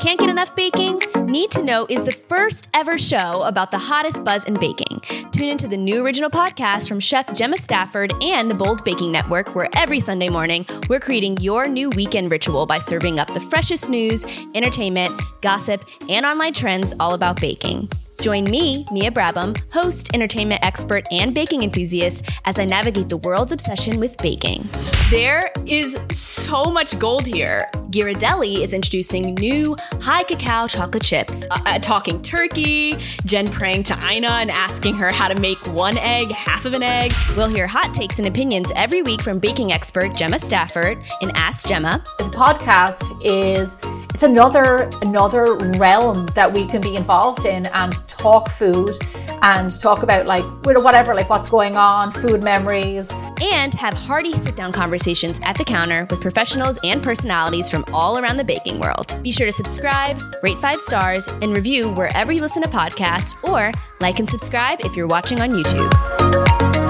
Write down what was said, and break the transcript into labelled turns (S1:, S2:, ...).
S1: Can't get enough baking? Need to Know is the first ever show about the hottest buzz in baking. Tune into the new original podcast from Chef Gemma Stafford and the Bold Baking Network, where every Sunday morning we're creating your new weekend ritual by serving up the freshest news, entertainment, gossip, and online trends all about baking. Join me, Mia Brabham, host, entertainment expert, and baking enthusiast, as I navigate the world's obsession with baking. There is so much gold here. Ghirardelli is introducing new high cacao chocolate chips, uh, uh, talking turkey, Jen praying to Ina and asking her how to make one egg, half of an egg. We'll hear hot takes and opinions every week from baking expert Gemma Stafford in Ask Gemma.
S2: The podcast is it's another another realm that we can be involved in and talk food and talk about like whatever like what's going on food memories.
S1: And have hearty sit down conversations at the counter with professionals and personalities from all around the baking world. Be sure to subscribe rate five stars and review wherever you listen to podcasts or like and subscribe if you're watching on youtube